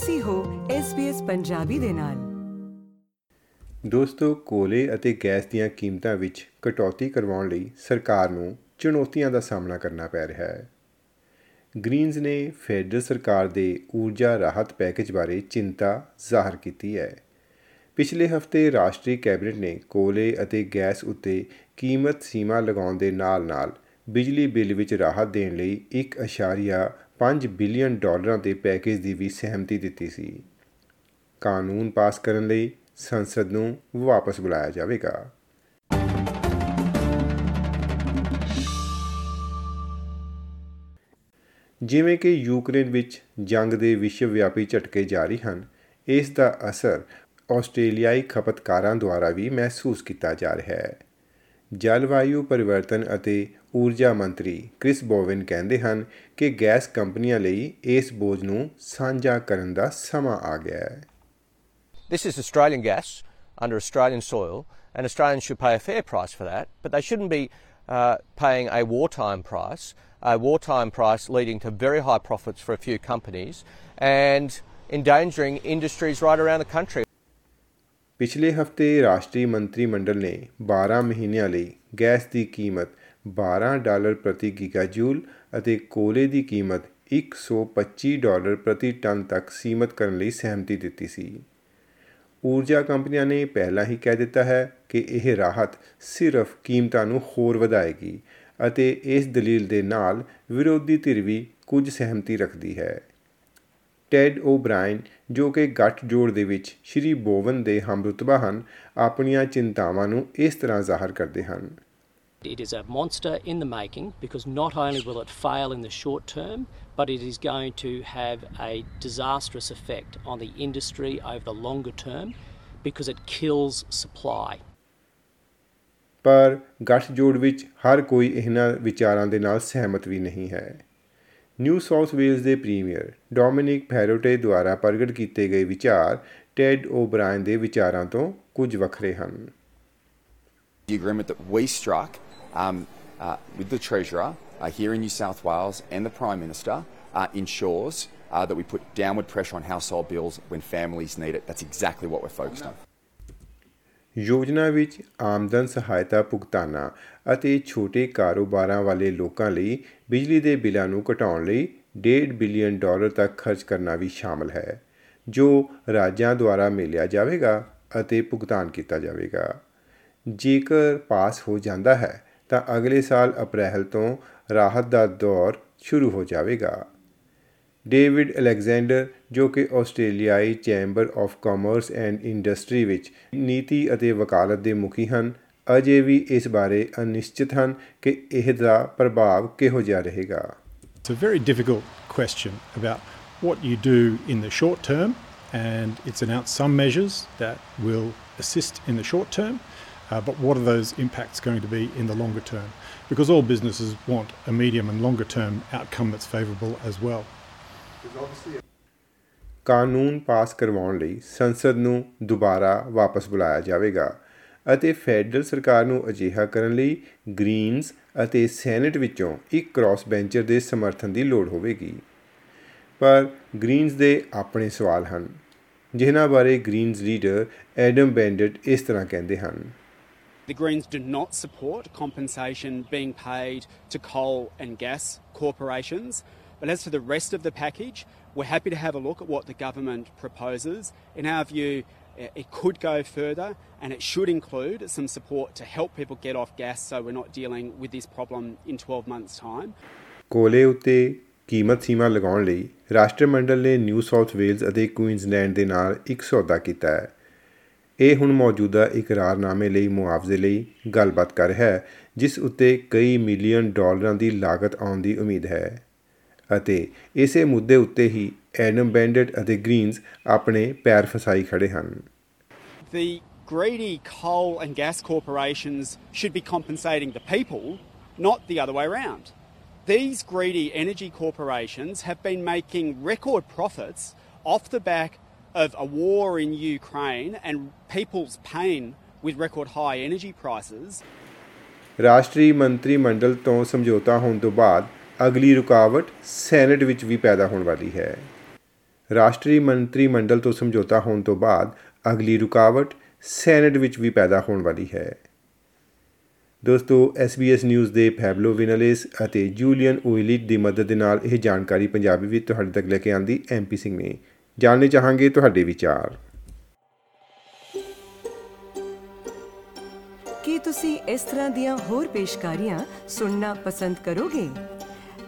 ਤੁਸੀਂ ਹੋ SBS ਪੰਜਾਬੀ ਦੇ ਨਾਲ। ਦੋਸਤੋ, ਕੋਲੇ ਅਤੇ ਗੈਸ ਦੀਆਂ ਕੀਮਤਾਂ ਵਿੱਚ ਕਟੌਤੀ ਕਰਵਾਉਣ ਲਈ ਸਰਕਾਰ ਨੂੰ ਚੁਣੌਤੀਆਂ ਦਾ ਸਾਹਮਣਾ ਕਰਨਾ ਪੈ ਰਿਹਾ ਹੈ। ਗ੍ਰੀਨਜ਼ ਨੇ ਫੈਡਰਲ ਸਰਕਾਰ ਦੇ ਊਰਜਾ ਰਾਹਤ ਪੈਕੇਜ ਬਾਰੇ ਚਿੰਤਾ ਜ਼ਾਹਰ ਕੀਤੀ ਹੈ। ਪਿਛਲੇ ਹਫ਼ਤੇ ਰਾਸ਼ਟਰੀ ਕੈਬਨਿਟ ਨੇ ਕੋਲੇ ਅਤੇ ਗੈਸ ਉੱਤੇ ਕੀਮਤ ਸੀਮਾ ਲਗਾਉਣ ਦੇ ਨਾਲ-ਨਾਲ ਬਿਜਲੀ ਬਿੱਲ ਵਿੱਚ ਰਾਹਤ ਦੇਣ ਲਈ 1.5 ਬਿਲੀਅਨ ਡਾਲਰਾਂ ਦੇ ਪੈਕੇਜ ਦੀ ਵੀ ਸਹਿਮਤੀ ਦਿੱਤੀ ਸੀ। ਕਾਨੂੰਨ ਪਾਸ ਕਰਨ ਲਈ ਸੰਸਦ ਨੂੰ ਵਾਪਸ ਬੁਲਾਇਆ ਜਾਵੇਗਾ। ਜਿਵੇਂ ਕਿ ਯੂਕਰੇਨ ਵਿੱਚ ਜੰਗ ਦੇ ਵਿਸ਼ਵ ਵਿਆਪੀ ਝਟਕੇ ਜਾਰੀ ਹਨ, ਇਸ ਦਾ ਅਸਰ ਆਸਟ੍ਰੇਲੀਆਈ ਖਪਤਕਾਰਾਂ ਦੁਆਰਾ ਵੀ ਮਹਿਸੂਸ ਕੀਤਾ ਜਾ ਰਿਹਾ ਹੈ। ਜਲਵਾਯੂ ਪਰਿਵਰਤਨ ਅਤੇ ਊਰਜਾ ਮੰਤਰੀ ਕ੍ਰਿਸ ਬੋਵਨ ਕਹਿੰਦੇ ਹਨ ਕਿ ਗੈਸ ਕੰਪਨੀਆਂ ਲਈ ਇਸ ਬੋਝ ਨੂੰ ਸਾਂਝਾ ਕਰਨ ਦਾ ਸਮਾਂ ਆ ਗਿਆ ਹੈ This is Australian gas under Australian soil, and Australians should pay a fair price for that, but they shouldn't be uh, paying a wartime price, a wartime price leading to very high profits for a few companies and endangering industries right around the country. ਪਿਛਲੇ ਹਫ਼ਤੇ ਰਾਸ਼ਟਰੀ ਮੰਤਰੀ ਮੰਡਲ ਨੇ 12 ਮਹੀਨਿਆਂ ਲਈ gas ਦੀ ਕੀਮਤ 12 dollar ਪ੍ਰਤੀ ਗੀਗਾਜੂਲ ਅਤੇ ਕੋਲੇ ਦੀ ਕੀਮਤ 125 ਡਾਲਰ ਪ੍ਰਤੀ ਟਨ ਤੱਕ ਸੀਮਤ ਕਰਨ ਲਈ ਸਹਿਮਤੀ ਦਿੱਤੀ ਸੀ। ਊਰਜਾ ਕੰਪਨੀਆਂ ਨੇ ਪਹਿਲਾਂ ਹੀ ਕਹਿ ਦਿੱਤਾ ਹੈ ਕਿ ਇਹ ਰਾਹਤ ਸਿਰਫ ਕੀਮਤਾਂ ਨੂੰ ਹੋਰ ਵਧਾਏਗੀ ਅਤੇ ਇਸ ਦਲੀਲ ਦੇ ਨਾਲ ਵਿਰੋਧੀ ਧਿਰ ਵੀ ਕੁਝ ਸਹਿਮਤੀ ਰੱਖਦੀ ਹੈ। ਟੈਡ ਓਬਰਾਇਨ ਜੋ ਕਿ ਗੱਠ ਜੋੜ ਦੇ ਵਿੱਚ ਸ਼੍ਰੀ ਬੋਵਨ ਦੇ ਹਮਰੁਤਬਾ ਹਨ ਆਪਣੀਆਂ ਚਿੰਤਾਵਾਂ ਨੂੰ ਇਸ ਤਰ੍ਹਾਂ ਜ਼ਾਹਰ ਕਰਦੇ ਹਨ It is a monster in the making because not only will it fail in the short term, but it is going to have a disastrous effect on the industry over the longer term because it kills supply. ਪਰ ਗੱਠਜੋੜ ਵਿੱਚ ਹਰ ਕੋਈ ਇਹਨਾਂ ਵਿਚਾਰਾਂ ਦੇ ਨਾਲ ਸਹਿਮਤ ਵੀ ਨਹੀਂ ਹੈ ਨਿਊ ਸਾਊਥ ਵੇਲਜ਼ ਦੇ ਪ੍ਰੀਮੀਅਰ ਡੋਮਿਨਿਕ ਫੈਰੋਟੇ ਦੁਆਰਾ ਪ੍ਰਗਟ ਕੀਤੇ ਗਏ ਵਿਚਾਰ ਟੈਡ ਓਬਰਾਇਨ ਦੇ ਵਿਚਾਰਾਂ ਤੋਂ ਕੁਝ ਵੱਖਰੇ ਹਨ The agreement that we struck um, uh, with the Treasurer uh, here in New South Wales and the Prime Minister uh, ensures uh, that we put downward pressure on household bills when families need it. That's exactly what we're focused on. ਯੋਜਨਾ ਵਿੱਚ ਆਮਦਨ ਸਹਾਇਤਾ ਭੁਗਤਾਨਾਂ ਅਤੇ ਛੋਟੇ ਕਾਰੋਬਾਰਾਂ ਵਾਲੇ ਲੋਕਾਂ ਲਈ ਬਿਜਲੀ ਦੇ ਬਿੱਲਾਂ ਨੂੰ ਘਟਾਉਣ ਲਈ 1.5 ਬਿਲੀਅਨ ਡਾਲਰ ਤੱਕ ਖਰਚ ਕਰਨਾ ਵੀ ਸ਼ਾਮਲ ਹੈ, ਜੋ ਰਾਜਾਂ ਦੁਆਰਾ ਮਿਲਿਆ ਜਾਵੇਗਾ ਅਤੇ ਭੁਗਤਾਨ ਕੀਤਾ ਜਾਵੇਗਾ। ਜੇਕਰ ਪਾਸ ਹੋ ਜਾਂਦਾ ਹੈ, ਤਾਂ ਅਗਲੇ ਸਾਲ ਅਪ੍ਰੈਲ ਤੋਂ ਰਾਹਤ ਦਾ ਦੌਰ ਸ਼ੁਰੂ ਹੋ ਜਾਵੇਗਾ। ਡੇਵਿਡ ਅਲੈਗਜ਼ੈਂਡਰ ਜੋ ਕਿ ਆਸਟ੍ਰੇਲੀਆਈ chamber of commerce and industry ਵਿੱਚ ਨੀਤੀ ਅਤੇ ਵਕਾਲਤ ਦੇ ਮੁਖੀ ਹਨ ਅਜੇ ਵੀ ਇਸ ਬਾਰੇ ਅਨਿਸ਼ਚਿਤ ਹਨ ਕਿ ਇਹ ਦਾ ਪ੍ਰਭਾਵ ਕਿਹੋ ਜਿਹਾ ਰਹੇਗਾ It's a very difficult question about what you do in the short term, and it's announced some measures that will assist in the short term, uh, but what are those impacts going to be in the longer term? Because all businesses want a medium and longer term outcome that's favourable as well. ਕਾਨੂੰਨ ਪਾਸ ਕਰਵਾਉਣ ਲਈ ਸੰਸਦ ਨੂੰ ਦੁਬਾਰਾ ਵਾਪਸ ਬੁਲਾਇਆ ਜਾਵੇਗਾ ਅਤੇ ਫੈਡਰਲ ਸਰਕਾਰ ਨੂੰ ਅਜਿਹਾ ਕਰਨ ਲਈ ਗ੍ਰੀਨਜ਼ ਅਤੇ ਸੈਨੇਟ ਵਿੱਚੋਂ ਇੱਕ ਕ੍ਰਾਸ ਬੈਂਚਰ ਦੇ ਸਮਰਥਨ ਦੀ ਲੋੜ ਹੋਵੇਗੀ ਪਰ ਗ੍ਰੀਨਜ਼ ਦੇ ਆਪਣੇ ਸਵਾਲ ਹਨ ਜਿਨ੍ਹਾਂ ਬਾਰੇ ਗ੍ਰੀਨਜ਼ ਲੀਡਰ ਐਡਮ ਬੈਂਡਟ ਇਸ ਤਰ੍ਹਾਂ ਕਹਿੰਦੇ ਹਨ The Greens do not support compensation being paid to coal and gas corporations. But as to the rest of the package, we're happy to have a look at what the government proposes. In our view, eh, it could go further and it should include some support to help people get off gas so we're not dealing with this problem in 12 months' time. ਕੋਲੇ ਉੱਤੇ ਕੀਮਤ ਸੀਮਾ ਲਗਾਉਣ ਲਈ ਰਾਸ਼ਟਰਮੰਡਲ ਨੇ New South Wales ਅਤੇ Queensland ਦੇ ਨਾਲ ਇੱਕ ਸੌਦਾ ਕੀਤਾ ਹੈ ਇਹ ਹੁਣ ਮੌਜੂਦਾ ਇਕਰਾਰਨਾਮੇ ਲਈ ਮੁਆਵਜ਼ੇ ਲਈ ਗੱਲਬਾਤ ਕਰ ਰਿਹਾ ਹੈ ਜਿਸ ਉੱਤੇ ਕਈ ਮਿਲੀਅਨ ਡਾਲਰਾਂ ਦੀ ਲਾਗਤ ਆਉਣ ਦੀ ਉਮੀਦ ਹੈ ਅਤੇ ਇਸੇ ਮੁੱਦੇ ਉੱਤੇ ਹੀ ਐਡਮ ਬੈਂਡਟ ਅਤੇ ਗ੍ਰੀਨਜ਼ ਆਪਣੇ ਪੈਰ ਫਸਾਈ ਖੜੇ ਹਨ The greedy coal and gas corporations should be compensating the people, not the other way around. These greedy energy corporations have been making record profits off the back of a war in Ukraine and people's pain with record high energy prices. ਰਾਸ਼ਟਰੀ ਮੰਤਰੀ ਮੰਡਲ ਤੋਂ ਸਮਝੌਤਾ ਹੋਣ ਤੋਂ ਬਾਅਦ ਅਗਲੀ ਰੁਕਾਵਟ senate ਵਿੱਚ ਵੀ ਪੈਦਾ ਹੋਣ ਵਾਲੀ ਹੈ। ਰਾਸ਼ਟਰੀ ਮੰਤਰੀ ਮੰਡਲ ਤੋਂ ਸਮਝੌਤਾ ਹੋਣ ਤੋਂ ਬਾਅਦ ਅਗਲੀ ਰੁਕਾਵਟ ਸੈਨੇਟ ਵਿੱਚ ਵੀ ਪੈਦਾ ਹੋਣ ਵਾਲੀ ਹੈ। ਦੋਸਤੋ SBS ਨਿਊਜ਼ ਦੇ ਫੈਬਲੋ ਵਿਨਲੇਸ ਅਤੇ ਜੂਲੀਅਨ ਓਇਲਿਟ ਦੀ ਮਦਦ ਦੇ ਨਾਲ ਇਹ ਜਾਣਕਾਰੀ ਪੰਜਾਬੀ ਵਿੱਚ ਤੁਹਾਡੇ ਤੱਕ ਲੈ ਕੇ ਆਂਦੀ ਐਮਪੀ ਸਿੰਘ ਨੇ। ਜਾਣਨੇ ਚਾਹਾਂਗੇ ਤੁਹਾਡੇ ਵਿਚਾਰ। ਕੀ ਤੁਸੀਂ ਇਸ ਤਰ੍ਹਾਂ ਦੀਆਂ ਹੋਰ ਪੇਸ਼ਕਾਰੀਆਂ ਸੁਣਨਾ ਪਸੰਦ ਕਰੋਗੇ?